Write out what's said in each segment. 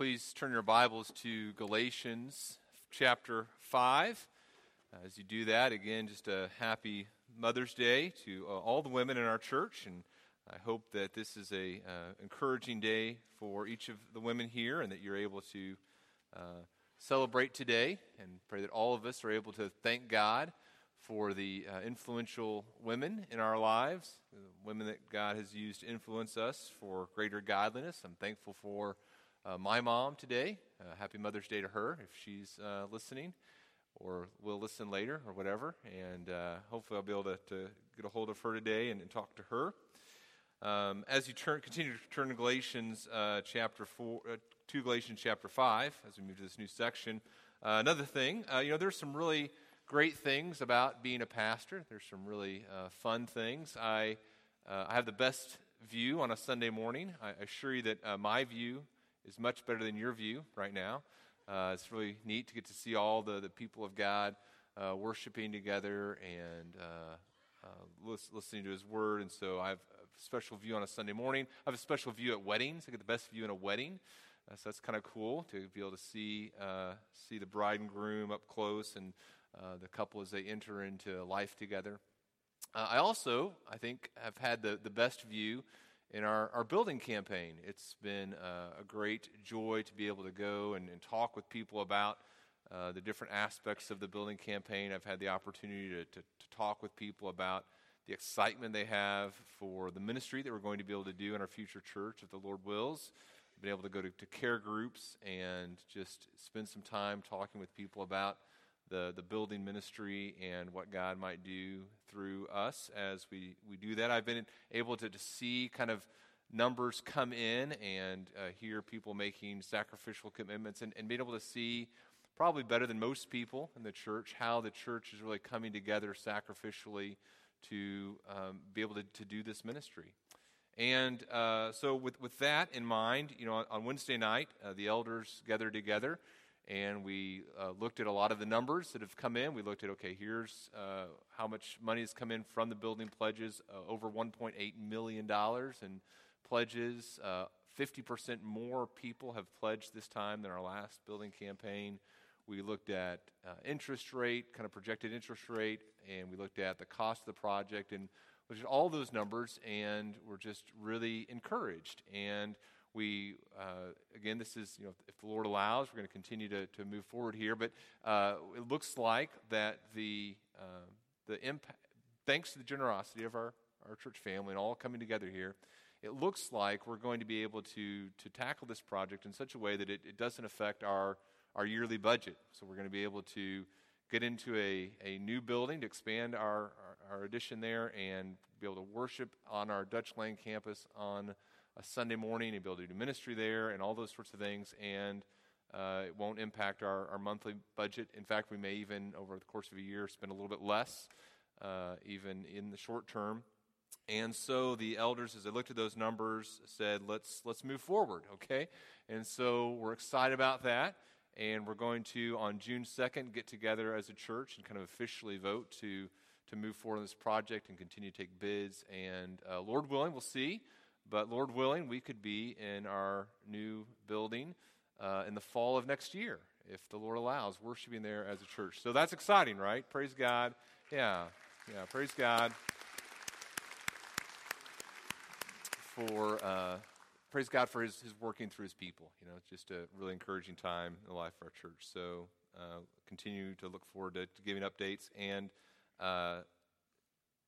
please turn your Bibles to Galatians chapter 5. As you do that, again, just a happy Mother's Day to uh, all the women in our church. And I hope that this is a uh, encouraging day for each of the women here and that you're able to uh, celebrate today. And pray that all of us are able to thank God for the uh, influential women in our lives, women that God has used to influence us for greater godliness. I'm thankful for uh, my mom today. Uh, happy Mother's Day to her if she's uh, listening or will listen later or whatever. And uh, hopefully I'll be able to, to, get a hold of her today and, and talk to her. Um, as you turn, continue to turn to Galatians uh, chapter 4, uh, to Galatians chapter 5, as we move to this new section, another thing, you know, there's some really great things about being a pastor. There's some really fun things. I, I have the best view on a Sunday morning. I assure you that my view is much better than your view right now. Uh, it's really neat to get to see all the, the people of God uh, worshiping together and uh, uh listening to His Word. And so I have a special view on a Sunday morning. I have a special view at weddings. I get the best view in a wedding. Uh, so that's kind of cool to be able to see see the bride and groom up close and the couple as they enter into life together. I also, I think, have had the, the best view in our, our building campaign. It's been uh, a great joy to be able to go and, and talk with people about uh, the different aspects of the building campaign. I've had the opportunity to, to, to, talk with people about the excitement they have for the ministry that we're going to be able to do in our future church, if the Lord wills. I've been able to go to, to care groups and just spend some time talking with people about the, the building ministry and what God might do through us as we, we do that. I've been able to, to see kind of numbers come in and uh, hear people making sacrificial commitments and, and being able to see probably better than most people in the church how the church is really coming together sacrificially to um, be able to, to do this ministry. And uh, so, with, with that in mind, you know, on, on Wednesday night, uh, the elders gathered together and we uh, looked at a lot of the numbers that have come in. We looked at, okay, here's uh, how much money has come in from the building pledges uh, over $1.8 million in pledges. 50% uh, more people have pledged this time than our last building campaign. We looked at uh, interest rate, kind of projected interest rate, and we looked at the cost of the project and looked at all those numbers, and we're just really encouraged. And we uh, again this is you know if the lord allows we're going to continue to, to move forward here but uh, it looks like that the uh, the impact thanks to the generosity of our, our church family and all coming together here it looks like we're going to be able to to tackle this project in such a way that it, it doesn't affect our our yearly budget. So we're going to be able to get into a, a new building to expand our, our, our addition there and be able to worship on our dutch lane campus on a Sunday morning and be able to do ministry there and all those sorts of things. And uh, it won't impact our, our monthly budget. In fact, we may even, over the course of a year, spend a little bit less, uh, even in the short term. And so the elders, as they looked at those numbers, said, "Let's let's move forward." Okay, and so we're excited about that, and we're going to on June second get together as a church and kind of officially vote to to move forward on this project and continue to take bids. And uh, Lord willing, we'll see. But Lord willing, we could be in our new building uh, in the fall of next year, if the Lord allows, worshiping there as a church. So that's exciting, right? Praise God. Yeah, yeah, praise God for. Uh, praise God for his, his working through his people. You know, it's just a really encouraging time in the life of our church. So uh, continue to look forward to, to giving updates and uh,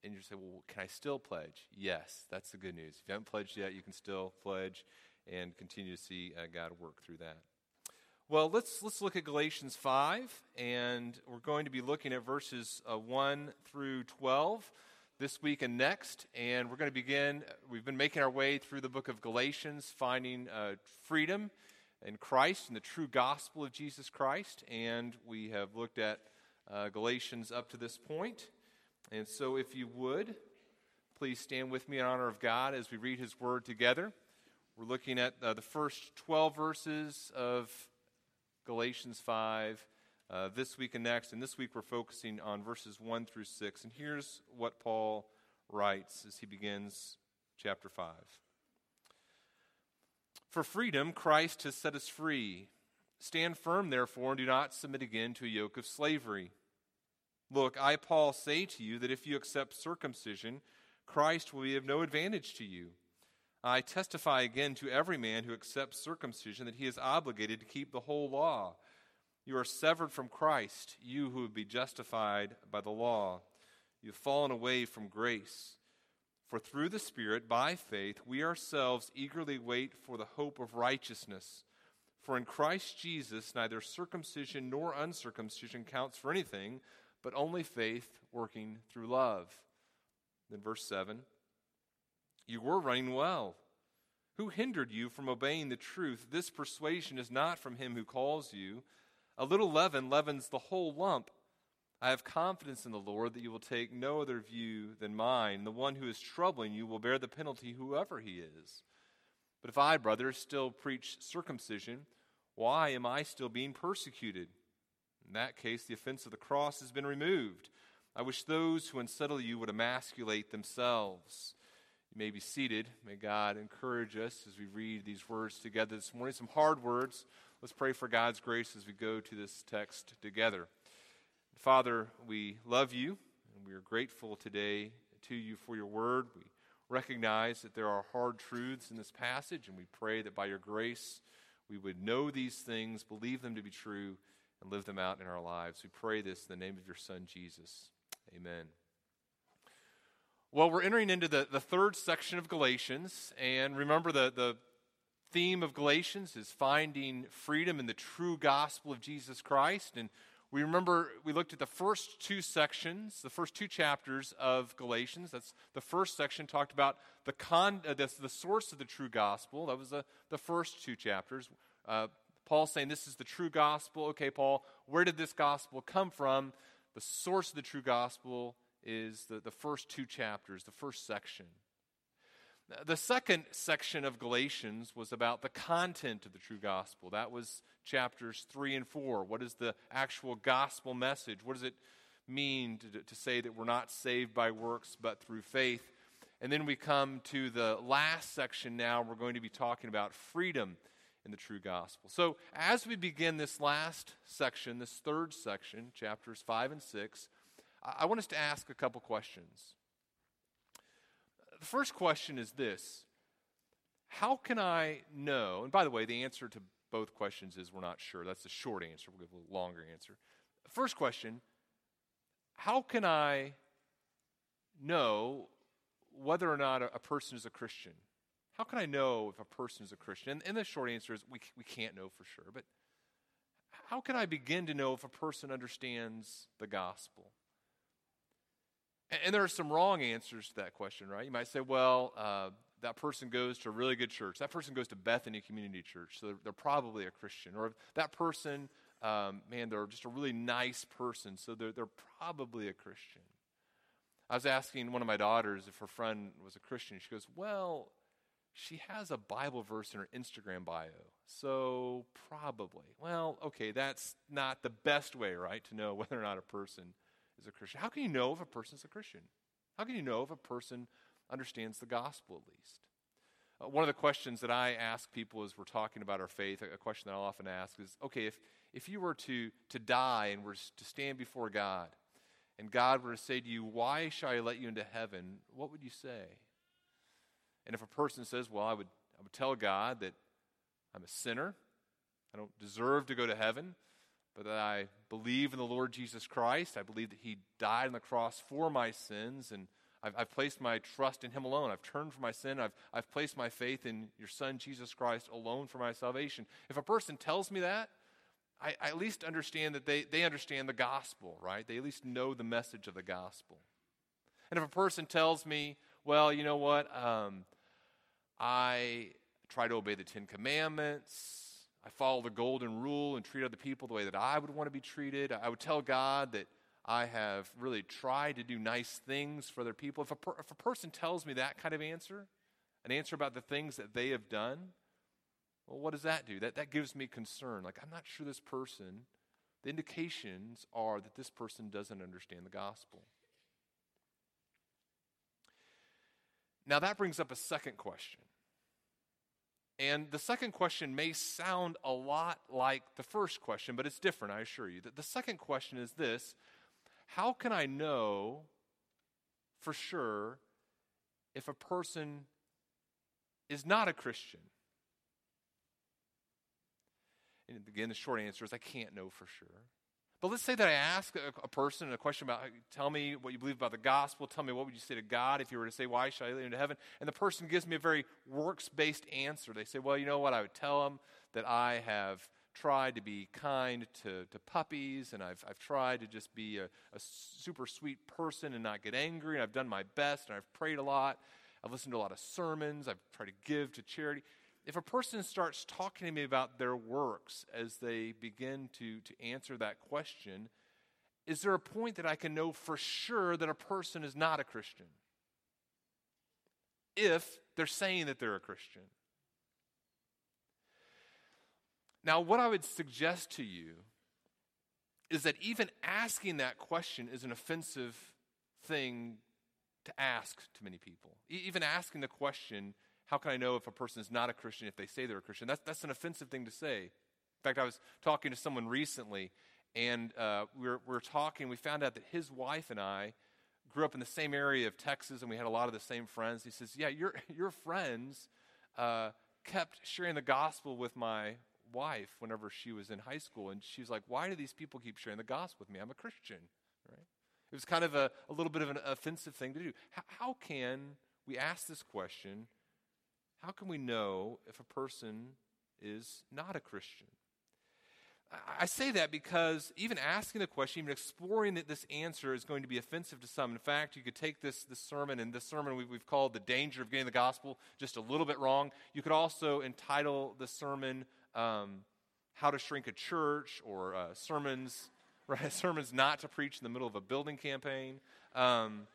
and you say, well, can I still pledge? Yes, that's the good news. If you haven't pledged yet, you can still pledge and continue to see uh, God work through that. Well, let's let's look at Galatians 5 and we're going to be looking at verses uh, 1 through 12 this week and next and we're going to begin we've been making our way through the book of Galatians finding uh, freedom in Christ and the true gospel of Jesus Christ and we have looked at uh, Galatians up to this point and so, if you would, please stand with me in honor of God as we read His Word together. We're looking at uh, the first 12 verses of Galatians 5 uh, this week and next. And this week we're focusing on verses 1 through 6. And here's what Paul writes as he begins chapter 5. For freedom, Christ has set us free. Stand firm, therefore, and do not submit again to a yoke of slavery. Look, I, Paul, say to you that if you accept circumcision, Christ will be of no advantage to you. I testify again to every man who accepts circumcision that he is obligated to keep the whole law. You are severed from Christ, you who would be justified by the law. You have fallen away from grace. For through the Spirit, by faith, we ourselves eagerly wait for the hope of righteousness. For in Christ Jesus, neither circumcision nor uncircumcision counts for anything, but only faith working through love. Then, verse 7 You were running well. Who hindered you from obeying the truth? This persuasion is not from him who calls you. A little leaven leavens the whole lump. I have confidence in the Lord that you will take no other view than mine. The one who is troubling you will bear the penalty, whoever he is. But if I, brothers, still preach circumcision, why am I still being persecuted? In that case, the offense of the cross has been removed. I wish those who unsettle you would emasculate themselves. You may be seated. May God encourage us as we read these words together this morning. Some hard words. Let's pray for God's grace as we go to this text together. Father, we love you and we are grateful today to you for your word. We recognize that there are hard truths in this passage, and we pray that by your grace we would know these things, believe them to be true, and live them out in our lives. We pray this in the name of your Son, Jesus. Amen. Well, we're entering into the, the third section of Galatians, and remember the, the theme of Galatians is finding freedom in the true gospel of Jesus Christ. And we remember we looked at the first two sections, the first two chapters of Galatians. That's the first section talked about the, con, uh, the, the source of the true gospel. That was the, the first two chapters. Uh, Paul saying this is the true gospel. Okay, Paul, where did this gospel come from? The source of the true gospel is the, the first two chapters, the first section. The second section of Galatians was about the content of the true gospel. That was chapters 3 and 4. What is the actual gospel message? What does it mean to, to say that we're not saved by works but through faith? And then we come to the last section now. We're going to be talking about freedom in the true gospel. So, as we begin this last section, this third section, chapters 5 and 6, I want us to ask a couple questions. The first question is this How can I know? And by the way, the answer to both questions is we're not sure. That's the short answer. We'll give a longer answer. First question How can I know whether or not a, a person is a Christian? How can I know if a person is a Christian? And, the short answer is we, we can't know for sure. But how can I begin to know if a person understands the gospel? And there are some wrong answers to that question, right? You might say, well, uh, that person goes to a really good church. That person goes to Bethany Community Church, so they're, they're probably a Christian. Or that person, um, man, they're just a really nice person, so they're, they're probably a Christian. I was asking one of my daughters if her friend was a Christian. She goes, well, she has a Bible verse in her Instagram bio, so probably. Well, okay, that's not the best way, right, to know whether or not a person is a Christian. How can you know if a person is a Christian? How can you know if a person understands the gospel at least? Uh, one of the questions that I ask people as we're talking about our faith, a, question that I'll often ask is okay, if, if you were to, to die and were to stand before God, and God were to say to you, Why shall I let you into heaven? What would you say? And if a person says, Well, I would, I would tell God that I'm a sinner, I don't deserve to go to heaven, but that I believe in the Lord Jesus Christ. I believe that He died on the cross for my sins, and I've, I've, placed my trust in Him alone. I've turned from my sin. I've, I've placed my faith in your Son, Jesus Christ, alone for my salvation. If a person tells me that, I, I at least understand that they, they understand the gospel, right? They at least know the message of the gospel. And if a person tells me, well, you know what, um, I try to obey the Ten Commandments, I follow the golden rule and treat other people the way that I would want to be treated. I would tell God that I have really tried to do nice things for other people. If a, per, if a person tells me that kind of answer, an answer about the things that they have done, well, what does that do? That, that gives me concern. Like, I'm not sure this person, the indications are that this person doesn't understand the gospel. Now, that brings up a second question And the second question may sound a lot like the first question, but it's different, I assure you. The second question is this How can I know for sure if a person is not a Christian? And again, the short answer is I can't know for sure. But let's say that I ask a, a, person a question about, tell me what you believe about the gospel. Tell me what would you say to God if you were to say, why should I lead into heaven? And the person gives me a very works based answer. They say, well, you know what? I would tell them that I have tried to be kind to, to puppies and I've, I've tried to just be a, a super sweet person and not get angry and I've done my best and I've prayed a lot. I've listened to a lot of sermons. I've tried to give to charity if a person starts talking to me about their works as they begin to, to answer that question, is there a point that I can know for sure that a person is not a Christian? If they're saying that they're a Christian. Now, what I would suggest to you is that even asking that question is an offensive thing to ask to many people. Even asking the question how can I know if a person is not a Christian if they say they're a Christian? That's, that's an offensive thing to say. In fact, I was talking to someone recently, and uh, we, were, we were talking. We found out that his wife and I grew up in the same area of Texas, and we had a lot of the same friends. He says, Yeah, your, your friends uh, kept sharing the gospel with my wife whenever she was in high school. And she's like, Why do these people keep sharing the gospel with me? I'm a Christian, right? It was kind of a, a little bit of an offensive thing to do. How, how can we ask this question how can we know if a person is not a Christian? I say that because even asking the question, even exploring that this answer is going to be offensive to some. In fact, you could take this, this sermon, and this sermon we, have called The Danger of Getting the Gospel just a little bit wrong. You could also entitle the sermon um, How to Shrink a Church or uh, Sermons, right? Sermons Not to Preach in the Middle of a Building Campaign. Um,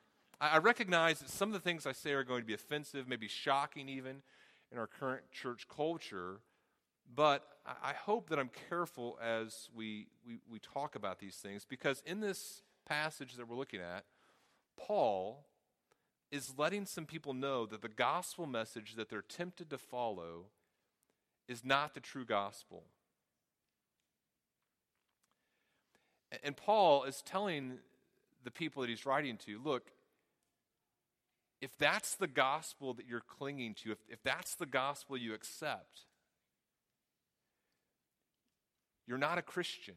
I, I recognize that some of the things I say are going to be offensive, maybe shocking even in our current church culture. But I hope that I'm careful as we, we, we talk about these things because in this passage that we're looking at, Paul is letting some people know that the gospel message that they're tempted to follow is not the true gospel. And Paul is telling the people that he's writing to look, if that's the gospel that you're clinging to, if, if that's the gospel you accept, you're not a Christian.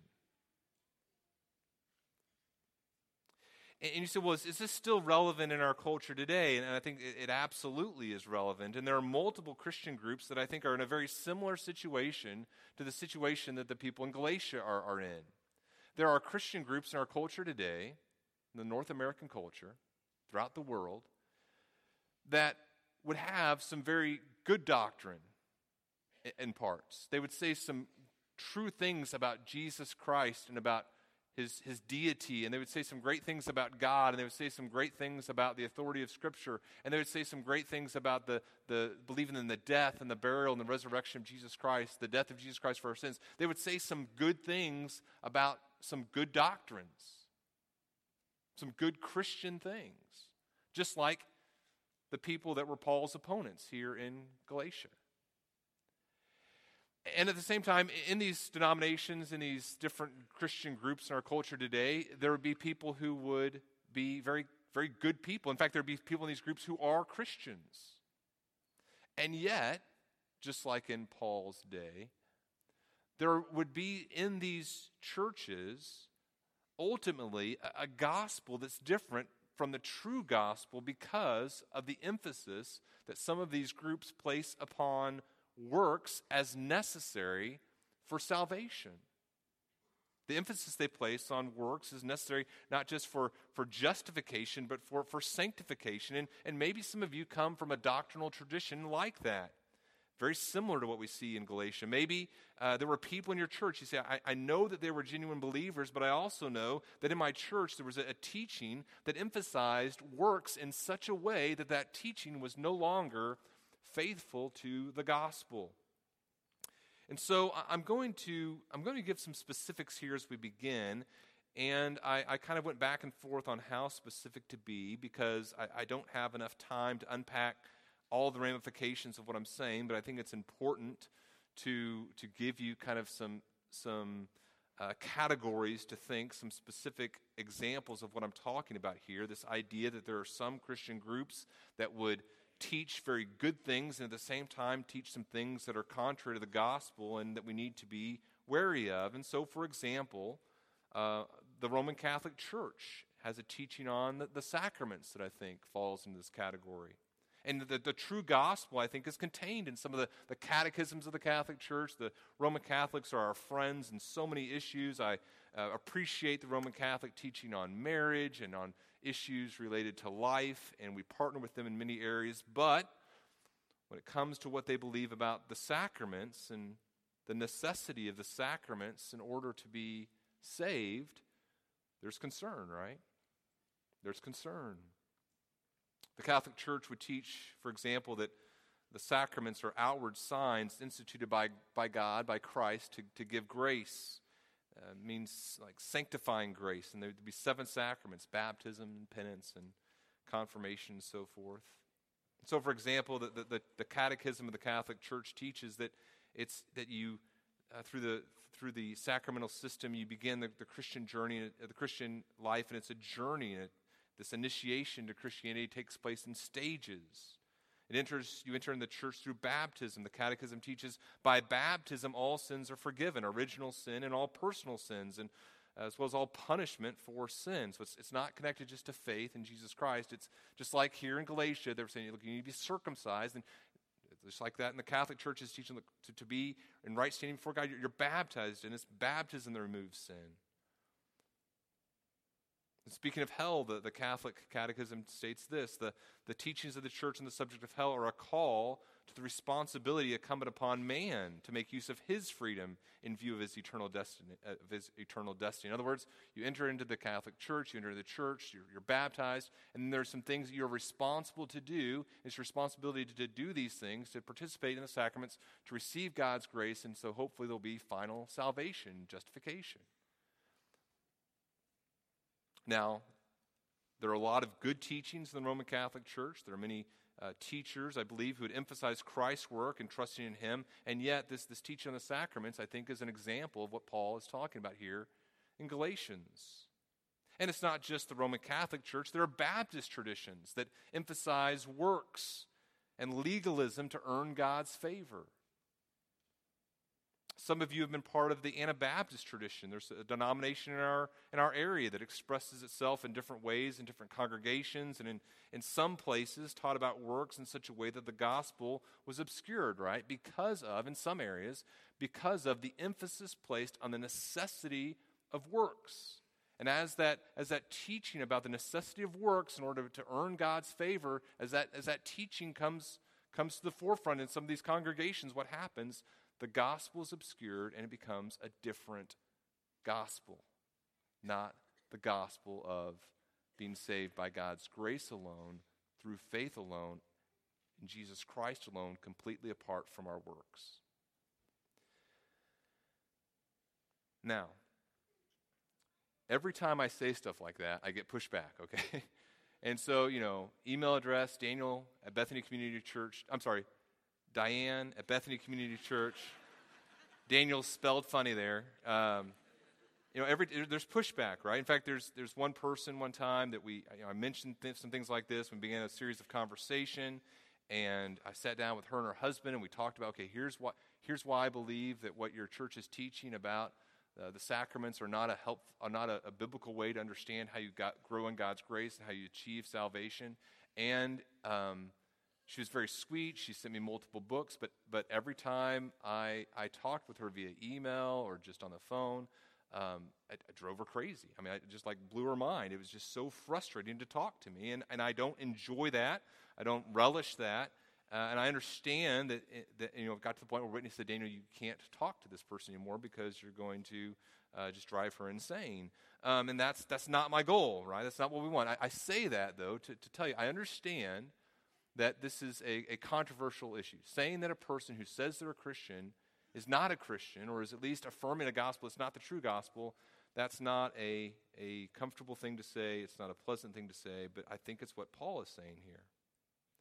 And, you say, well, is, is, this still relevant in our culture today? And, and I think it, it absolutely is relevant. And there are multiple Christian groups that I think are in a very similar situation to the situation that the people in Galatia are, are in. There are Christian groups in our culture today, in the North American culture, throughout the world, that would have some very good doctrine in parts. They would say some true things about Jesus Christ and about his, his deity, and they would say some great things about God, and they would say some great things about the authority of Scripture, and they would say some great things about the, the believing in the death and the burial and the resurrection of Jesus Christ, the death of Jesus Christ for our sins. They would say some good things about some good doctrines, some good Christian things, just like the people that were Paul's opponents here in Galatia. And at the same time, in these denominations, in these different Christian groups in our culture today, there would be people who would be very, very good people. In fact, there would be people in these groups who are Christians. And yet, just like in Paul's day, there would be in these churches ultimately a, a gospel that's different from the true gospel because of the emphasis that some of these groups place upon works as necessary for salvation. The emphasis they place on works is necessary not just for, for justification, but for, for sanctification. And, and maybe some of you come from a doctrinal tradition like that very similar to what we see in Galatia. Maybe uh, there were people in your church. You say, I, I, know that they were genuine believers, but I also know that in my church there was a, a teaching that emphasized works in such a way that that teaching was no longer faithful to the gospel. And so I'm going to I'm going to give some specifics here as we begin. And I, I kind of went back and forth on how specific to be because I, I don't have enough time to unpack all the ramifications of what I'm saying, but I think it's important to, to give you kind of some, some uh, categories to think, some specific examples of what I'm talking about here. This idea that there are some Christian groups that would teach very good things and at the same time teach some things that are contrary to the gospel and that we need to be wary of. And so, for example, uh, the Roman Catholic Church has a teaching on the, the, sacraments that I think falls into this category. And the, the true gospel, I think, is contained in some of the, the catechisms of the Catholic Church. The Roman Catholics are our friends in so many issues. I uh, appreciate the Roman Catholic teaching on marriage and on issues related to life, and we partner with them in many areas. But when it comes to what they believe about the sacraments and the necessity of the sacraments in order to be saved, there's concern, right? There's concern. The Catholic Church would teach, for example, that the sacraments are outward signs instituted by, by God, by Christ, to, to give grace. Uh, means like sanctifying grace. And there would be seven sacraments baptism, penance, and confirmation, and so forth. So, for example, the, the, the Catechism of the Catholic Church teaches that it's that you, uh, through the through the sacramental system, you begin the, the Christian journey, uh, the Christian life, and it's a journey, and it, this initiation to Christianity takes place in stages. It enters, you enter in the church through baptism. The Catechism teaches by baptism all sins are forgiven, original sin and all personal sins, and as well as all punishment for sin. So it's, it's not connected just to faith in Jesus Christ. It's just like here in Galatia, they were saying, look, you need to be circumcised. And just like that in the Catholic Church is teaching to, to be in right standing before God, you're, you're baptized, and it's baptism that removes sin. Speaking of hell, the, the Catholic Catechism states this the, the teachings of the church on the subject of hell are a call to the responsibility incumbent upon man to make use of his freedom in view of his eternal destiny. Uh, of his eternal destiny. In other words, you enter into the Catholic Church, you enter the church, you're, you're baptized, and there's some things you're responsible to do. It's your responsibility to, to do these things, to participate in the sacraments, to receive God's grace, and so hopefully there'll be final salvation, justification. Now, there are a lot of good teachings in the Roman Catholic Church. There are many uh, teachers, I believe, who would emphasize Christ's work and trusting in Him. And yet, this, this teaching on the sacraments, I think, is an example of what Paul is talking about here in Galatians. And it's not just the Roman Catholic Church, there are Baptist traditions that emphasize works and legalism to earn God's favor. Some of you have been part of the Anabaptist tradition. There's a denomination in our, in our area that expresses itself in different ways in different congregations, and in, in some places taught about works in such a way that the gospel was obscured, right? Because of, in some areas, because of the emphasis placed on the necessity of works. And as that, as that teaching about the necessity of works in order to earn God's favor, as that, as that teaching comes, comes to the forefront in some of these congregations, what happens? The gospel is obscured and it becomes a different gospel, not the gospel of being saved by God's grace alone, through faith alone, in Jesus Christ alone, completely apart from our works. Now, every time I say stuff like that, I get pushback, okay? and so, you know, email address, Daniel at Bethany Community Church. I'm sorry, Diane at Bethany Community Church. Daniel spelled funny there. Um, you know, every there's pushback, right? In fact, there's there's one person one time that we you know, I mentioned th- some things like this. We began a series of conversation, and I sat down with her and her husband, and we talked about okay, here's what here's why I believe that what your church is teaching about uh, the sacraments are not a help are not a, a biblical way to understand how you got grow in God's grace and how you achieve salvation, and um, she was very sweet. She sent me multiple books, but, but every time I, I talked with her via email or just on the phone, um, I, I, drove her crazy. I mean, I just like blew her mind. It was just so frustrating to talk to me, and, and I don't enjoy that. I don't relish that. Uh, and I understand that, that, you know, it got to the point where Whitney said, Daniel, you can't talk to this person anymore because you're going to uh, just drive her insane. Um, and that's, that's not my goal, right? That's not what we want. I, I say that, though, to, to tell you, I understand that this is a, a controversial issue. Saying that a person who says they're a Christian is not a Christian, or is at least affirming a gospel it's not the true gospel, that's not a, a comfortable thing to say. It's not a pleasant thing to say, but I think it's what Paul is saying here.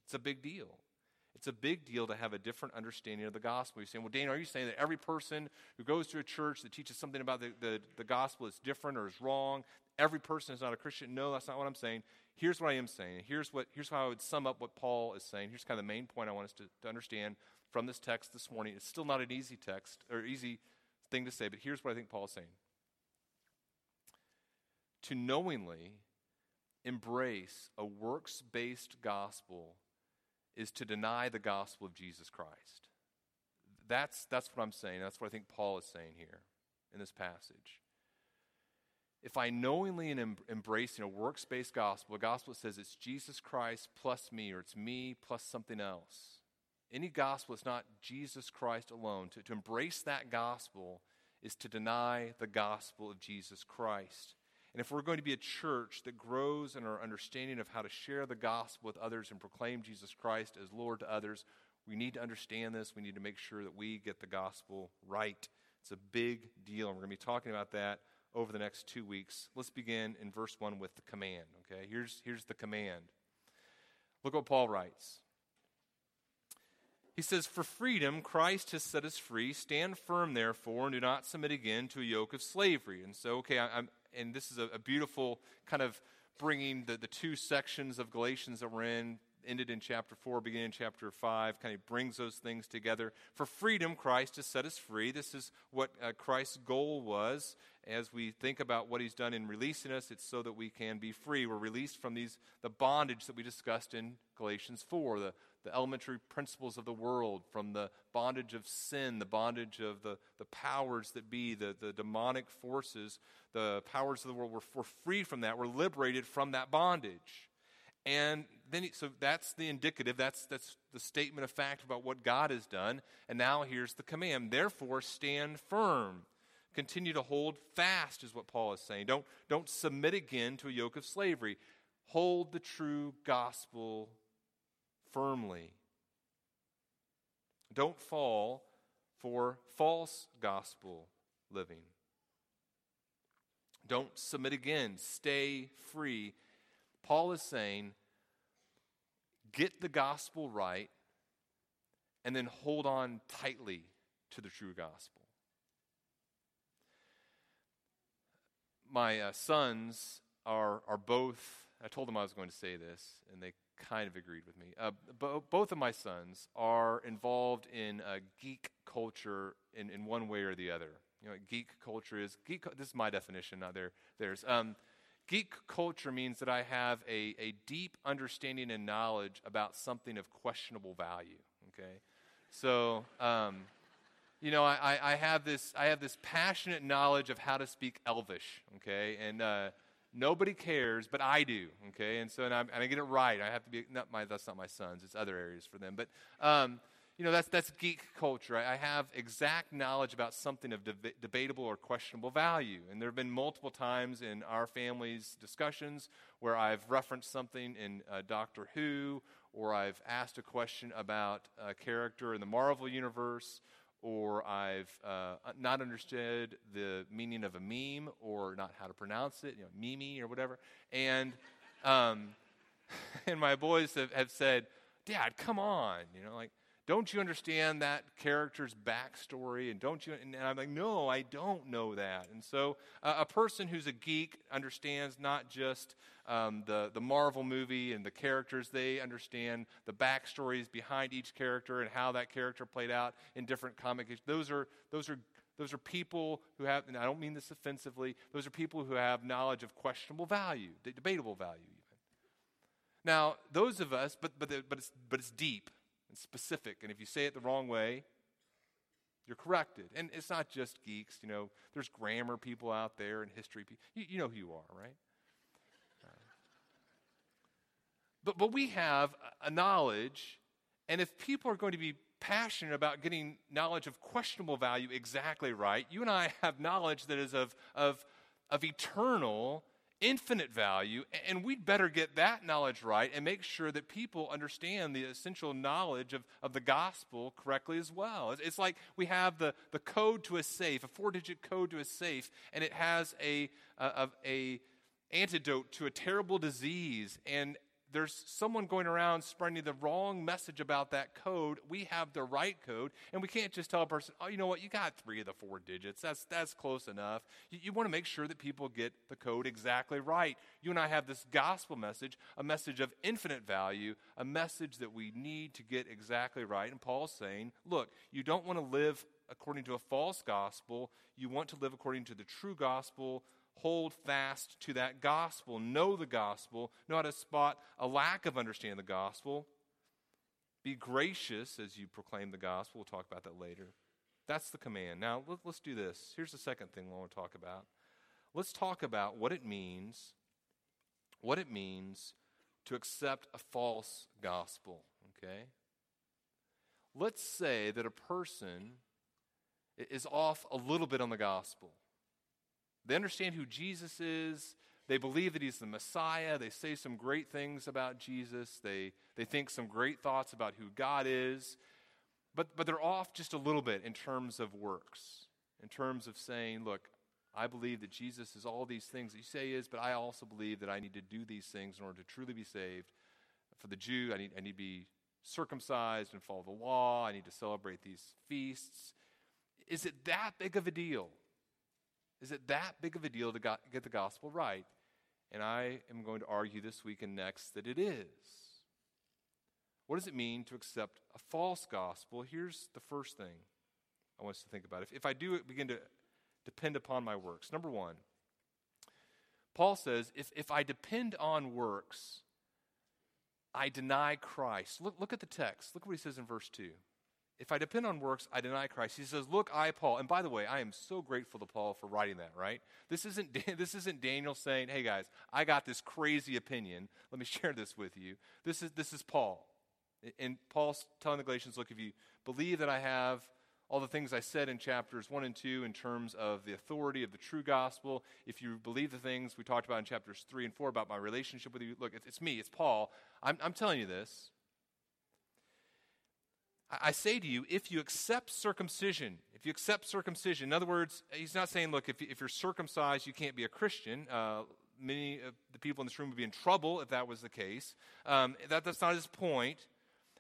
It's a big deal. It's a big deal to have a different understanding of the gospel. You're saying, well, Dane, are you saying that every person who goes to a church that teaches something about the, the, the gospel is different or is wrong? Every person is not a Christian? No, that's not what I'm saying. Here's what I am saying. Here's, what, here's how I would sum up what Paul is saying. Here's kind of the main point I want us to, to understand from this text this morning. It's still not an easy text or easy thing to say, but here's what I think Paul is saying. To knowingly embrace a works based gospel is to deny the gospel of Jesus Christ. That's, that's what I'm saying. That's what I think Paul is saying here in this passage. If I knowingly am embracing a works based gospel, a gospel that says it's Jesus Christ plus me, or it's me plus something else, any gospel that's not Jesus Christ alone, to, to embrace that gospel is to deny the gospel of Jesus Christ. And if we're going to be a church that grows in our understanding of how to share the gospel with others and proclaim Jesus Christ as Lord to others, we need to understand this. We need to make sure that we get the gospel right. It's a big deal, and we're going to be talking about that over the next two weeks. Let's begin in verse 1 with the command. Okay, here's, here's the command. Look what Paul writes. He says, For freedom, Christ has set us free. Stand firm, therefore, and do not submit again to a yoke of slavery. And so, okay, I, am and this is a, a, beautiful kind of bringing the, the two sections of Galatians that we're in, ended in chapter 4, beginning in chapter 5, kind of brings those things together. For freedom, Christ has set us free. This is what uh, Christ's goal was as we think about what he's done in releasing us. It's so that we can be free. We're released from these the bondage that we discussed in Galatians 4, the, the elementary principles of the world, from the bondage of sin, the bondage of the, the powers that be, the, the demonic forces, the powers of the world. We're, we're free from that. We're liberated from that bondage. And then, he, so that's the indicative, that's, that's the statement of fact about what God has done. And now here's the command. Therefore, stand firm. Continue to hold fast, is what Paul is saying. Don't, don't submit again to a yoke of slavery. Hold the true gospel firmly. Don't fall for false gospel living. Don't submit again. Stay free. Paul is saying, get the gospel right and then hold on tightly to the true gospel. My uh, sons are, are both, I told them I was going to say this, and they kind of agreed with me. Uh, bo- both of my sons are involved in uh, geek culture in, in one way or the other. You know, geek culture is geek. This is my definition, not their, theirs. Um, geek culture means that I have a, a deep understanding and knowledge about something of questionable value. Okay, so um, you know, I, I have this I have this passionate knowledge of how to speak Elvish. Okay, and uh, Nobody cares, but I do. Okay, and so and, and, i get it right. I have to be not my. That's not my sons. It's other areas for them. But um, you know, that's that's geek culture. I, I have exact knowledge about something of debatable or questionable value. And there have been multiple times in our family's discussions where I've referenced something in uh, Doctor Who, or I've asked a question about a character in the Marvel universe or I've uh, not understood the meaning of a meme or not how to pronounce it, you know, mimi or whatever. And, um, and my boys have, have said, Dad, come on, you know, like, don't you understand that character's backstory? And don't you? And I'm like, no, I don't know that. And so uh, a person who's a geek understands not just um, the, the Marvel movie and the characters, they understand the backstories behind each character and how that character played out in different comic. Those are, those are those are people who have, and I don't mean this offensively, those are people who have knowledge of questionable value, debatable value, even. Now, those of us, but, but, but, it's, but it's deep and specific. And if you say it the wrong way, you're corrected. And it's not just geeks, you know, there's grammar people out there and history people. You, you know who you are, right? Uh, but, but we have a knowledge, and if people are going to be passionate about getting knowledge of questionable value exactly right, you and I have knowledge that is of, of, of eternal infinite value, and we'd better get that knowledge right and make sure that people understand the essential knowledge of, of the gospel correctly as well. It's, it's like we have the, the code to a safe, a four digit code to a safe, and it has a, a, a antidote to a terrible disease, and there's someone going around spreading the wrong message about that code, we have the right code, and we can't just tell a person, oh, you know what, you got three of the four digits. That's, that's close enough. You, you want to make sure that people get the code exactly right. You and I have this gospel message, a message of infinite value, a message that we need to get exactly right. And Paul's saying, look, you don't want to live according to a false gospel, you want to live according to the true gospel hold fast to that gospel, know the gospel, know how to spot a lack of understanding the gospel. Be gracious as you proclaim the gospel. We'll talk about that later. That's the command. Now, let, us do this. Here's the second thing I want to talk about. Let's talk about what it means, what it means to accept a false gospel, okay? Let's say that a person is off a little bit on the gospel. They understand who Jesus is. They believe that he's the Messiah. They say some great things about Jesus. They, they think some great thoughts about who God is. But, but they're off just a little bit in terms of works, in terms of saying, look, I believe that Jesus is all these things that you say is, but I also believe that I need to do these things in order to truly be saved. For the Jew, I need, I need to be circumcised and follow the law. I need to celebrate these feasts. Is it that big of a deal? Is it that big of a deal to get the gospel right? And I am going to argue this week and next that it is. What does it mean to accept a false gospel? Here's the first thing I want us to think about. If, if I do begin to depend upon my works, number one, Paul says, if, if I depend on works, I deny Christ. Look, look at the text. Look what he says in verse 2 if I depend on works, I deny Christ. He says, Look, I, Paul, and by the way, I am so grateful to Paul for writing that, right? This isn't, this isn't Daniel saying, Hey guys, I got this crazy opinion. Let me share this with you. This is, this is Paul. And Paul's telling the Galatians, Look, if you believe that I have all the things I said in chapters 1 and 2 in terms of the authority of the true gospel, if you believe the things we talked about in chapters 3 and 4 about my relationship with you, look, it's me, it's Paul. I'm, I'm telling you this. I say to you, if you accept circumcision, if you accept circumcision, in other words, he's not saying, look, if, you're circumcised, you can't be a Christian. Uh, many of the people in this room would be in trouble if that was the case. Um, that, that's not his point.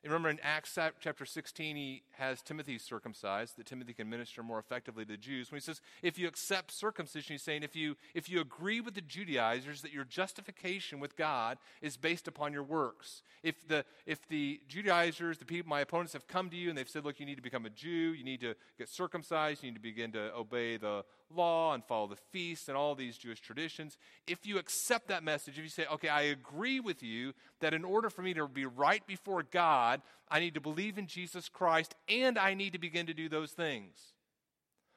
Remember in Acts chapter 16, he has Timothy circumcised, that Timothy can minister more effectively to the Jews. When he says, if you accept circumcision, he's saying, if you, if you agree with the Judaizers that your justification with God is based upon your works. If the, if the Judaizers, the people, my opponents, have come to you and they've said, look, you need to become a Jew, you need to get circumcised, you need to begin to obey the law and follow the feasts and all these Jewish traditions, if you accept that message, if you say, okay, I agree with you that in order for me to be right before God, I need to believe in Jesus Christ and I need to begin to do those things.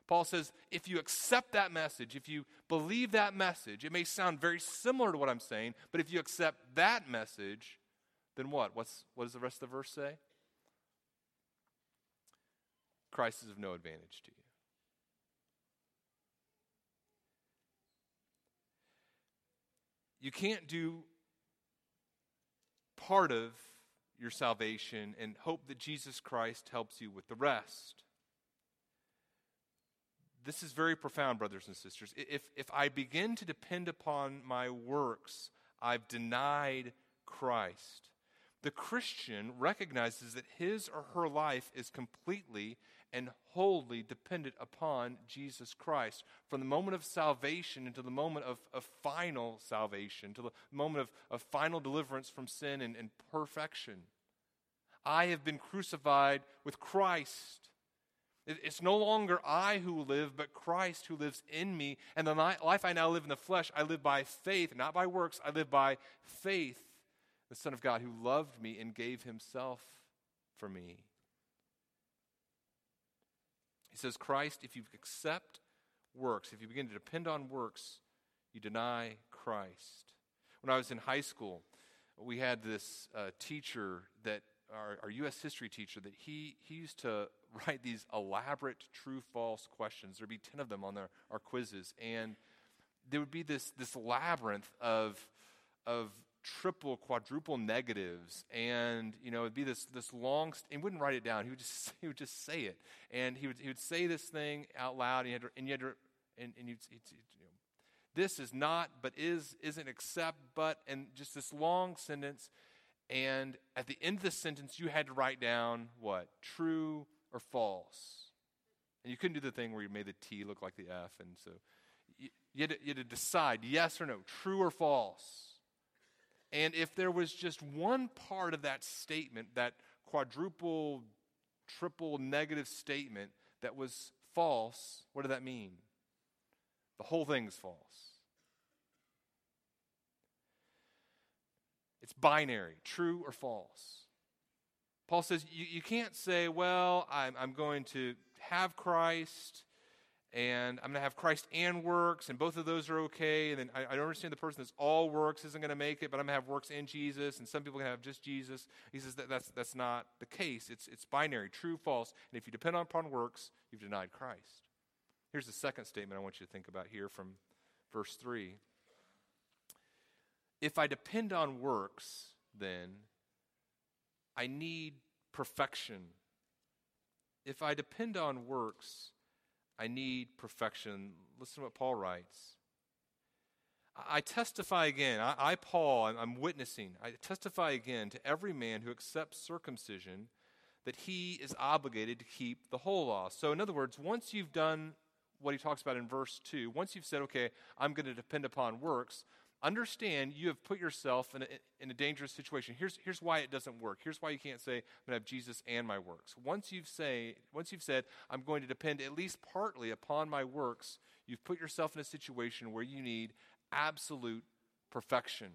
Paul says, if you accept that message, if you believe that message, it may sound very similar to what I'm saying, but if you accept that message, then what? What's, what does the rest of the verse say? Christ is of no advantage to you. You can't do part of your salvation and hope that Jesus Christ helps you with the rest. This is very profound, brothers and sisters. If, if I begin to depend upon my works, I've denied Christ. The Christian recognizes that his or her life is completely and wholly dependent upon Jesus Christ. From the moment of salvation into the moment of, of final salvation, to the moment of, of final deliverance from sin and, and perfection. I have been crucified with Christ. It's no longer I who live, but Christ who lives in me. And the life I now live in the flesh, I live by faith, not by works. I live by faith, the Son of God who loved me and gave himself for me. He says, Christ, if you accept works, if you begin to depend on works, you deny Christ. When I was in high school, we had this uh, teacher that, our, our U.S. history teacher, that he, he used to write these elaborate true false questions. There'd be 10 of them on our, our quizzes. And there would be this, this labyrinth of, of triple, quadruple negatives, and you know, it'd be this this long. St- he wouldn't write it down. He would just he would just say it, and he would he would say this thing out loud, and you had to, and you had to, and, and you'd, you'd, you know, This is not, but is, isn't, except, but, and just this long sentence. And at the end of the sentence, you had to write down what? True or false. And you couldn't do the thing where you made the T look like the F. And so you, had to, you had to decide yes or no, true or false. And if there was just one part of that statement, that quadruple, triple negative statement that was false, what did that mean? The whole thing's false. It's binary, true or false. Paul says you, you can't say, well, I'm, I'm going to have Christ and I'm going to have Christ and works, and both of those are okay. And then I, I don't understand the person that's all works isn't going to make it, but I'm going to have works and Jesus, and some people can have just Jesus. He says that that's, that's not the case. It's, it's binary, true, false. And if you depend upon works, you've denied Christ. Here's the second statement I want you to think about here from verse 3. If I depend on works, then I need perfection. If I depend on works, I need perfection. Listen to what Paul writes. I testify again, I, I Paul, I'm, I'm witnessing, I testify again to every man who accepts circumcision that he is obligated to keep the whole law. So, in other words, once you've done what he talks about in verse 2, once you've said, okay, I'm going to depend upon works, understand you have put yourself in a, in a dangerous situation. Here's, here's why it doesn't work. Here's why you can't say, I'm going to have Jesus and my works. Once you've, say, once you've said, I'm going to depend at least partly upon my works, you've put yourself in a situation where you need absolute perfection.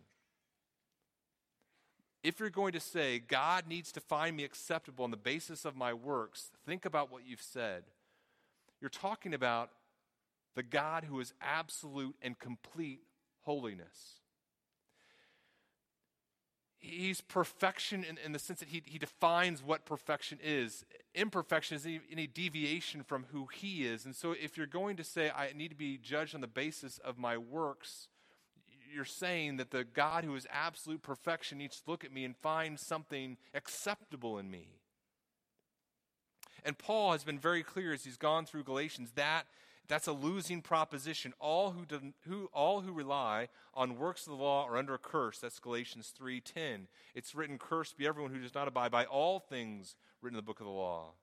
If you're going to say, God needs to find me acceptable on the basis of my works, think about what you've said. You're talking about the God who is absolute and complete holiness. He's perfection in, in the sense that he, he defines what perfection is. Imperfection is any, any deviation from who he is. And so, if you're going to say, I need to be judged on the basis of my works, you're saying that the God who is absolute perfection needs to look at me and find something acceptable in me. And Paul has been very clear as he's gone through Galatians that that's a losing proposition. All who, do, who, all who rely on works of the law are under a curse. That's Galatians 3.10. It's written, Cursed be everyone who does not abide by all things written in the book of the law.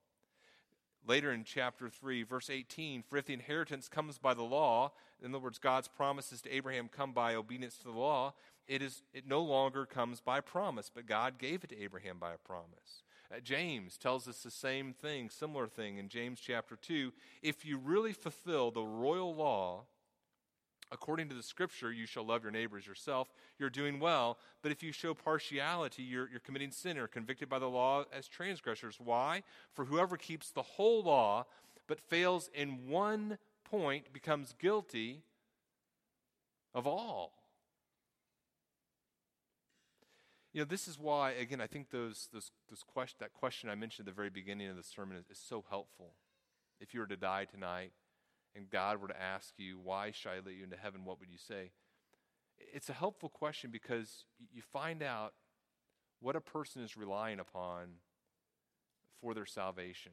Later in chapter 3, verse 18, For if the inheritance comes by the law, in other words, God's promises to Abraham come by obedience to the law, it, is, it no longer comes by promise, but God gave it to Abraham by a promise. Uh, James tells us the same thing, similar thing in James chapter 2. If you really fulfill the royal law, according to the scripture, you shall love your neighbors yourself, you're doing well. But if you show partiality, you're, you're committing sin or convicted by the law as transgressors. Why? For whoever keeps the whole law but fails in one point becomes guilty of all. You know, this is why, again, I think those, those, those question, that question I mentioned at the very beginning of the sermon is, is so helpful. If you were to die tonight and God were to ask you, Why should I let you into heaven? What would you say? It's a helpful question because you find out what a person is relying upon for their salvation.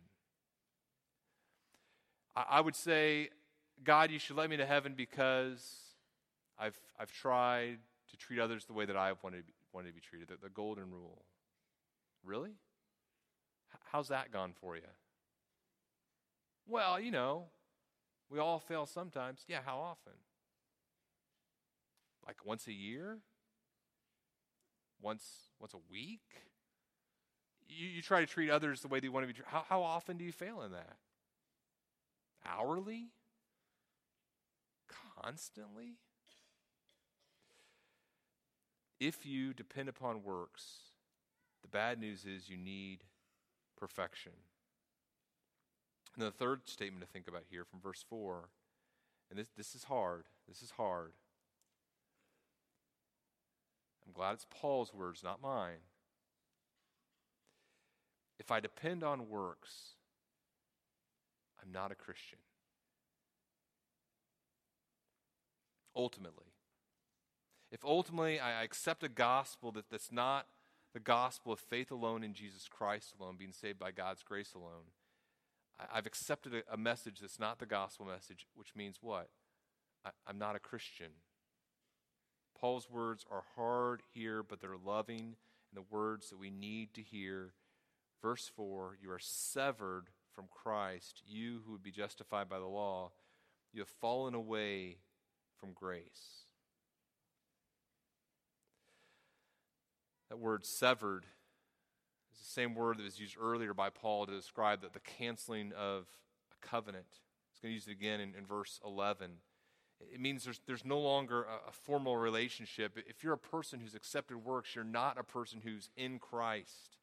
I, would say, God, you should let me to heaven because I've, I've tried to treat others the way that I have wanted to be, wanted to be treated, the, the golden rule. Really? How's that gone for you? Well, you know, we all fail sometimes. Yeah, how often? Like once a year? Once once a week? You, you try to treat others the way they want to be treated. How, how often do you fail in that? Hourly? Constantly? If you depend upon works, the bad news is you need perfection. And the third statement to think about here from verse 4, and this, this is hard. This is hard. I'm glad it's Paul's words, not mine. If I depend on works, I'm not a Christian. Ultimately, if ultimately I accept a gospel that, that's not the gospel of faith alone in Jesus Christ alone, being saved by God's grace alone, I, I've accepted a, a message that's not the gospel message, which means what? I, I'm not a Christian. Paul's words are hard here, but they're loving and the words that we need to hear. Verse 4 You are severed from Christ, you who would be justified by the law. You have fallen away from grace. That word severed is the same word that was used earlier by Paul to describe the, the canceling of a covenant. He's going to use it again in, in verse 11. It means there's, there's no longer a, a, formal relationship. If you're a person who's accepted works, you're not a person who's in Christ.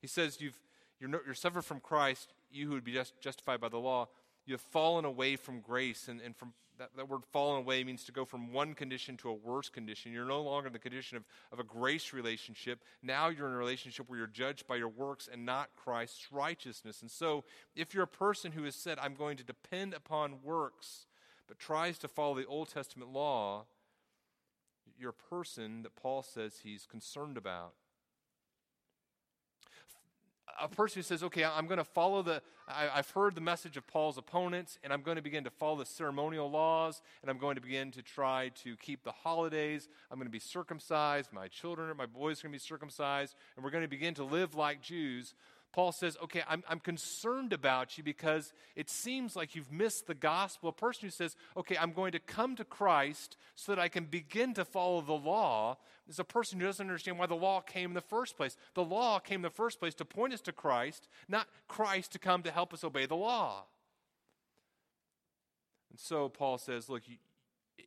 He says you've, you're, no, you're severed from Christ, you who would be just, justified by the law. You have fallen away from grace. And, and from that, that word fallen away means to go from one condition to a worse condition. You're no longer in the condition of, of a grace relationship. Now you're in a relationship where you're judged by your works and not Christ's righteousness. And so, if you're a person who has said, I'm going to depend upon works, but tries to follow the Old Testament law, you're a person that Paul says he's concerned about. A person who says, okay, I'm going to follow the, I, have heard the message of Paul's opponents, and I'm going to begin to follow the ceremonial laws, and I'm going to begin to try to keep the holidays. I'm going to be circumcised. My children, my boys are going to be circumcised, and we're going to begin to live like Jews. Paul says, Okay, I'm, I'm concerned about you because it seems like you've missed the gospel. A person who says, Okay, I'm going to come to Christ so that I can begin to follow the law, is a person who doesn't understand why the law came in the first place. The law came in the first place to point us to Christ, not Christ to come to help us obey the law. And so Paul says, Look,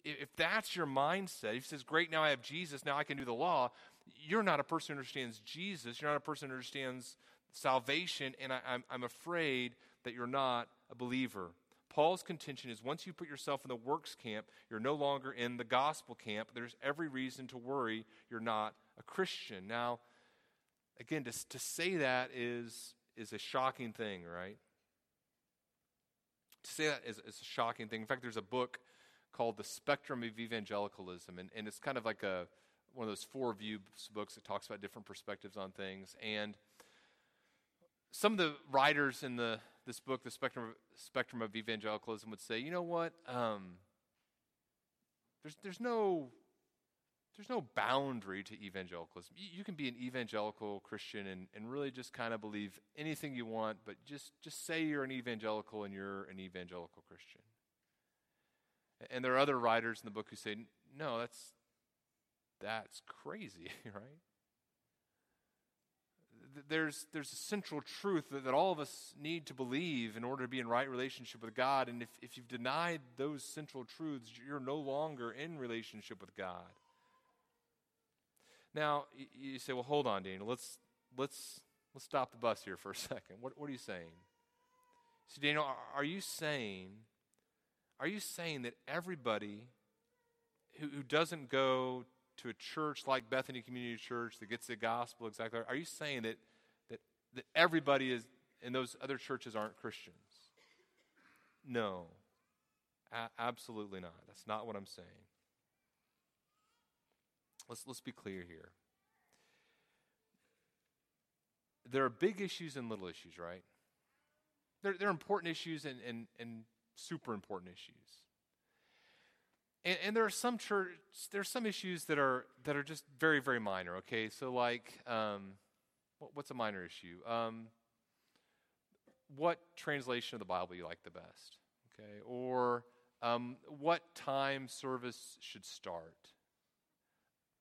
if that's your mindset, if he says, Great, now I have Jesus, now I can do the law. You're not a person who understands Jesus. You're not a person who understands salvation, and I, I'm, I'm afraid that you're not a believer. Paul's contention is once you put yourself in the works camp, you're no longer in the gospel camp. There's every reason to worry you're not a Christian. Now, again, to, to say that is, is a shocking thing, right? To say that is, is a shocking thing. In fact, there's a book called The Spectrum of Evangelicalism, and, and it's kind of like a, one of those four view books that talks about different perspectives on things. And some of the writers in the, this book, The Spectrum of, Spectrum of Evangelicalism, would say, you know what? Um, there's, there's, no, there's no boundary to evangelicalism. You, you can be an evangelical Christian and, and really just kind of believe anything you want, but just, just say you're an evangelical and you're an evangelical Christian. And there are other writers in the book who say, no, that's, that's crazy, right? There's, there's a central truth that, that all of us need to believe in order to be in right relationship with God. And if, if you've denied those central truths, you're no longer in relationship with God. Now, you say, well, hold on, Daniel. Let's, let's, let's stop the bus here for a second. What, what are you saying? See, Daniel, are you saying, are you saying that everybody who, who doesn't go to a church like Bethany Community Church that gets the gospel exactly, are you saying that, that, everybody is in those other churches aren't Christians? No, a- absolutely not. That's not what I'm saying. Let's, let's be clear here. There are big issues and little issues, right? There, there are important issues and, and, and super important issues. And, and, there are some church, there are some issues that are that are just very very minor. Okay, so like, um, what's a minor issue? Um, what translation of the Bible you like the best? Okay, or um, what time service should start,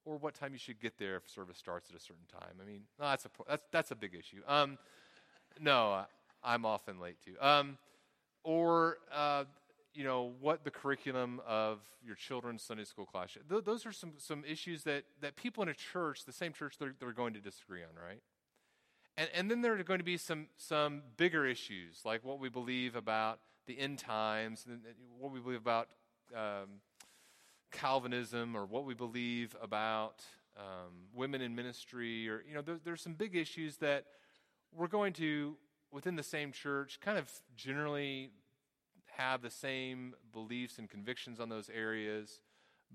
or what time you should get there if service starts at a certain time. I mean, no, that's a that's that's a big issue. Um, no, I'm often late too. Um, or uh, you know, what the curriculum of your children's Sunday school class. Th- those are some, some issues that, that people in a church, the same church, they're, they're going to disagree on, right? And, and then there are going to be some, some bigger issues, like what we believe about the end times, what we believe about um, Calvinism, or what we believe about um, women in ministry, or, you know, there, there's some big issues that we're going to, within the same church, kind of generally have the same beliefs and convictions on those areas,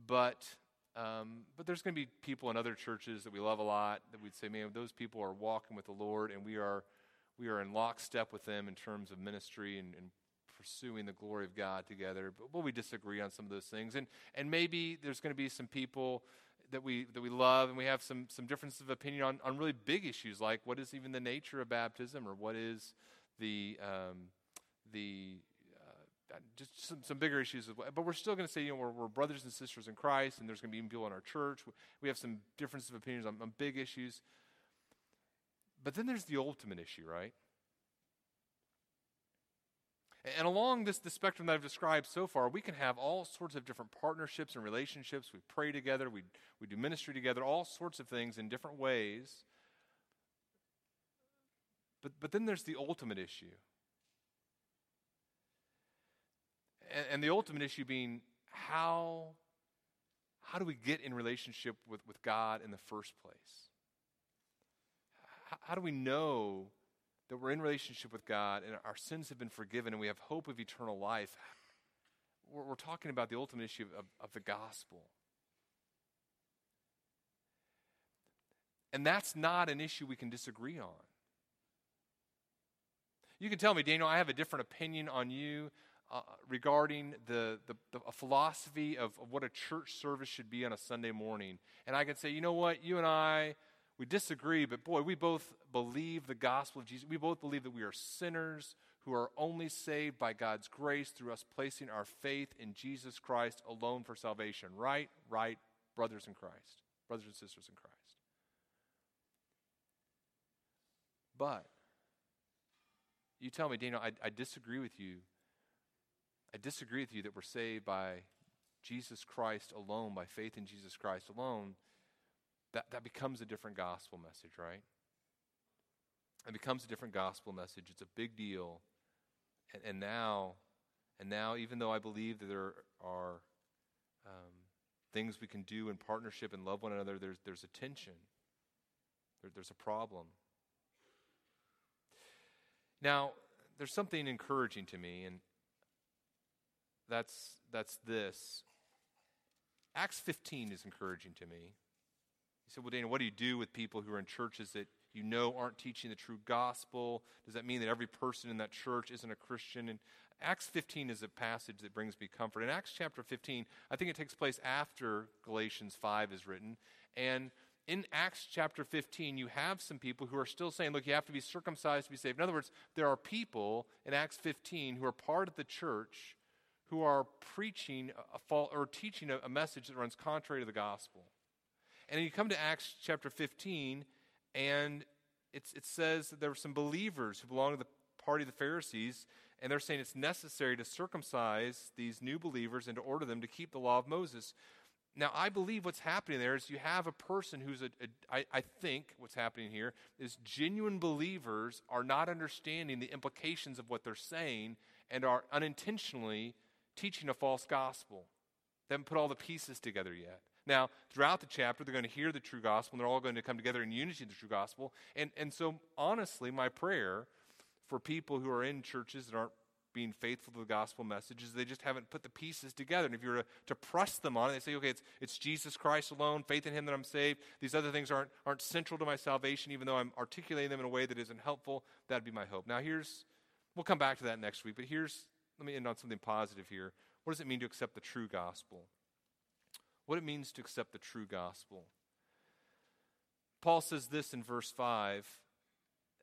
but um, but there's going to be people in other churches that we love a lot that we'd say, man, those people are walking with the Lord, and we are we are in lockstep with them in terms of ministry and, and pursuing the glory of God together. But will we disagree on some of those things? And, and maybe there's going to be some people that we, that we love and we have some, some differences of opinion on, on really big issues like what is even the nature of baptism or what is the, um, the Uh, just some, some bigger issues. But we're still going to say, you know, we're, we're, brothers and sisters in Christ, and there's going to be people in our church. We have some differences of opinions on, on big issues. But then there's the ultimate issue, right? And along this the spectrum that I've described so far, we can have all sorts of different partnerships and relationships. We pray together, we, we do ministry together, all sorts of things in different ways. But, but then there's the ultimate issue. And, and the ultimate issue being how, how do we get in relationship with, with God in the first place? How, how do we know that we're in relationship with God and our sins have been forgiven and we have hope of eternal life, we're, we're talking about the ultimate issue of, of the gospel. And that's not an issue we can disagree on. You can tell me, Daniel, I have a different opinion on you uh, regarding the, the, the philosophy of, of what a church service should be on a Sunday morning. And I can say, you know what, you and I, we disagree, but boy, we both believe the gospel of Jesus. We both believe that we are sinners who are only saved by God's grace through us placing our faith in Jesus Christ alone for salvation. Right? Right, brothers in Christ, brothers and sisters in Christ. But you tell me, Daniel, I, I disagree with you. I disagree with you that we're saved by Jesus Christ alone, by faith in Jesus Christ alone that, that becomes a different gospel message, right? It becomes a different gospel message. It's a big deal. And, and now, and now, even though I believe that there are um, things we can do in partnership and love one another, there's, there's a tension. There, there's a problem. Now, there's something encouraging to me, and that's, that's this. Acts 15 is encouraging to me. He said, Well, Daniel, what do you do with people who are in churches that you know aren't teaching the true gospel? Does that mean that every person in that church isn't a Christian? And Acts 15 is a passage that brings me comfort. In Acts chapter 15, I think it takes place after Galatians 5 is written. And in Acts chapter 15, you have some people who are still saying, look, you have to be circumcised to be saved. In other words, there are people in Acts 15 who are part of the church who are preaching a, or teaching a, message that runs contrary to the gospel. And you come to Acts chapter 15, and it says that there were some believers who belonged to the party of the Pharisees, and they're saying it's necessary to circumcise these new believers and to order them to keep the law of Moses. Now, I believe what's happening there is you have a person who's a, a I, I think what's happening here is genuine believers are not understanding the implications of what they're saying and are unintentionally teaching a false gospel. They haven't put all the pieces together yet. Now, throughout the chapter, they're going to hear the true gospel, and they're all going to come together in unity in the true gospel. And, and so, honestly, my prayer for people who are in churches that aren't being faithful to the gospel message is they just haven't put the pieces together. And if you were to, to press them on it, they say, okay, it's, it's Jesus Christ alone, faith in Him that I'm saved. These other things aren't, aren't central to my salvation, even though I'm articulating them in a way that isn't helpful. That'd be my hope. Now, here's, we'll come back to that next week, but here's, let me end on something positive here. What does it mean to accept the true gospel? what it means to accept the true gospel. Paul says this in verse 5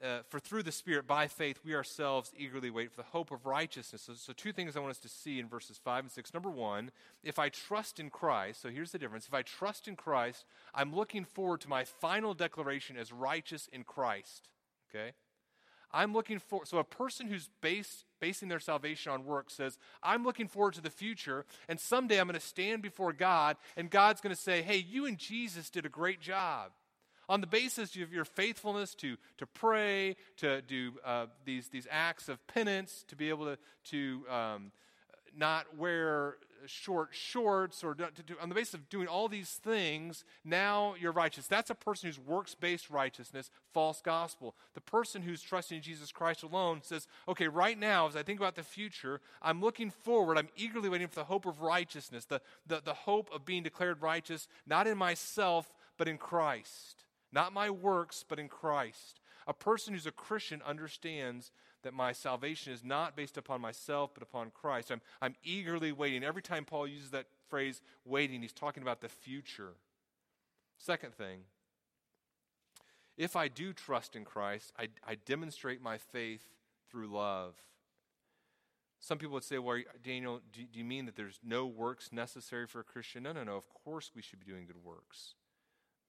uh, For through the Spirit, by faith, we ourselves eagerly wait for the hope of righteousness. So, so, two things I want us to see in verses 5 and 6. Number one, if I trust in Christ, so here's the difference. If I trust in Christ, I'm looking forward to my final declaration as righteous in Christ. Okay? I'm looking for, so a person who's based, basing their salvation on work says, I'm looking forward to the future, and someday I'm going to stand before God, and God's going to say, Hey, you and Jesus did a great job. On the basis of your faithfulness to, to pray, to do uh, these, these acts of penance, to be able to, to um, not wear short shorts or to, on the basis of doing all these things, now you're righteous. That's a person who's works based righteousness, false gospel. The person who's trusting Jesus Christ alone says, okay, right now, as I think about the future, I'm looking forward. I'm eagerly waiting for the hope of righteousness, the, the, the hope of being declared righteous, not in myself, but in Christ. Not my works, but in Christ. A person who's a Christian understands that my salvation is not based upon myself, but upon Christ. I'm, I'm eagerly waiting. Every time Paul uses that phrase, waiting, he's talking about the future. Second thing, if I do trust in Christ, I, I demonstrate my faith through love. Some people would say, well, Daniel, do, do, you mean that there's no works necessary for a Christian? No, no, no. Of course we should be doing good works.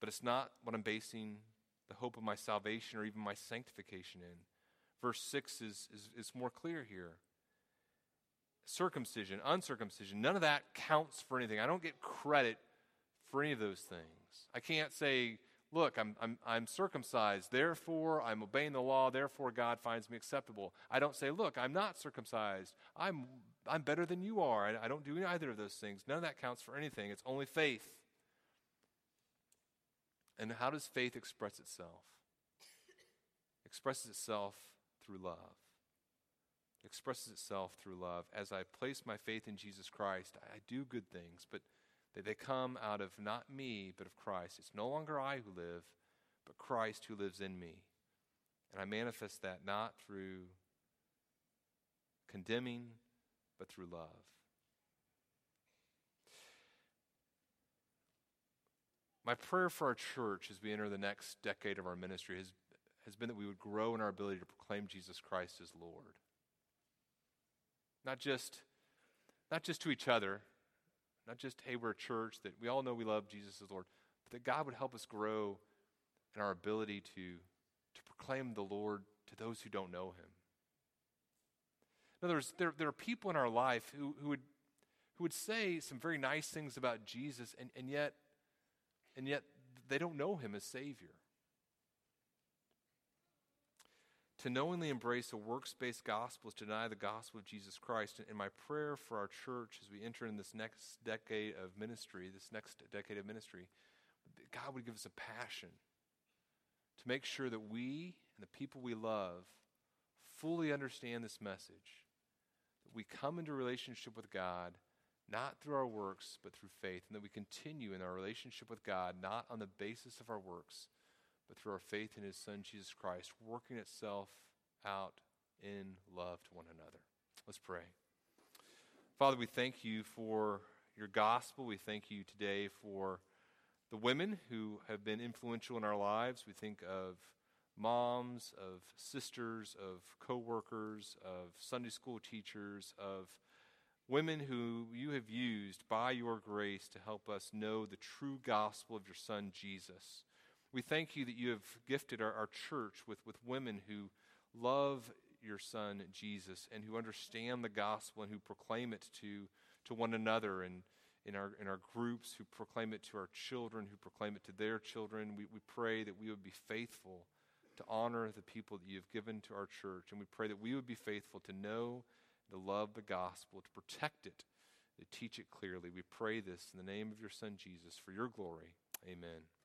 But it's not what I'm basing the hope of my salvation or even my sanctification in. Verse 6 is, is, is more clear here. Circumcision, uncircumcision, none of that counts for anything. I don't get credit for any of those things. I can't say, look, I'm, I'm, I'm circumcised, therefore I'm obeying the law, therefore God finds me acceptable. I don't say, look, I'm not circumcised, I'm, I'm better than you are. I, I don't do either of those things. None of that counts for anything. It's only faith. And how does faith express itself? It expresses itself through love. Expresses itself through love. As I place my faith in Jesus Christ, I do good things, but that they come out of not me, but of Christ. It's no longer I who live, but Christ who lives in me. And I manifest that not through condemning, but through love. My prayer for our church as we enter the next decade of our ministry has, has been that we would grow in our ability to proclaim Jesus Christ as Lord. Not just, not just to each other, not just, hey, we're a church, that we all know we love Jesus as Lord, but that God would help us grow in our ability to, to proclaim the Lord to those who don't know Him. In other words, there, there are people in our life who, who, would, who would say some very nice things about Jesus, and, and, yet, and yet they don't know Him as Savior. To knowingly embrace a works based gospel is to deny the gospel of Jesus Christ. And my prayer for our church as we enter in this next decade of ministry, this next decade of ministry, God would give us a passion to make sure that we and the people we love fully understand this message. That we come into relationship with God not through our works, but through faith, and that we continue in our relationship with God not on the basis of our works but through our faith in his Son, Jesus Christ, working itself out in love to one another. Let's pray. Father, we thank you for your gospel. We thank you today for the women who have been influential in our lives. We think of moms, of sisters, of co-workers, of Sunday school teachers, of women who you have used by your grace to help us know the true gospel of your son Jesus. We thank you that you have gifted our, our church with, with women who love your son Jesus and who understand the gospel and who proclaim it to, to one another and in our, in our groups, who proclaim it to our children, who proclaim it to their children. We, we pray that we would be faithful to honor the people that you have given to our church. And we pray that we would be faithful to know, to love the gospel, to protect it, to teach it clearly. We pray this in the name of your son Jesus for your glory. Amen.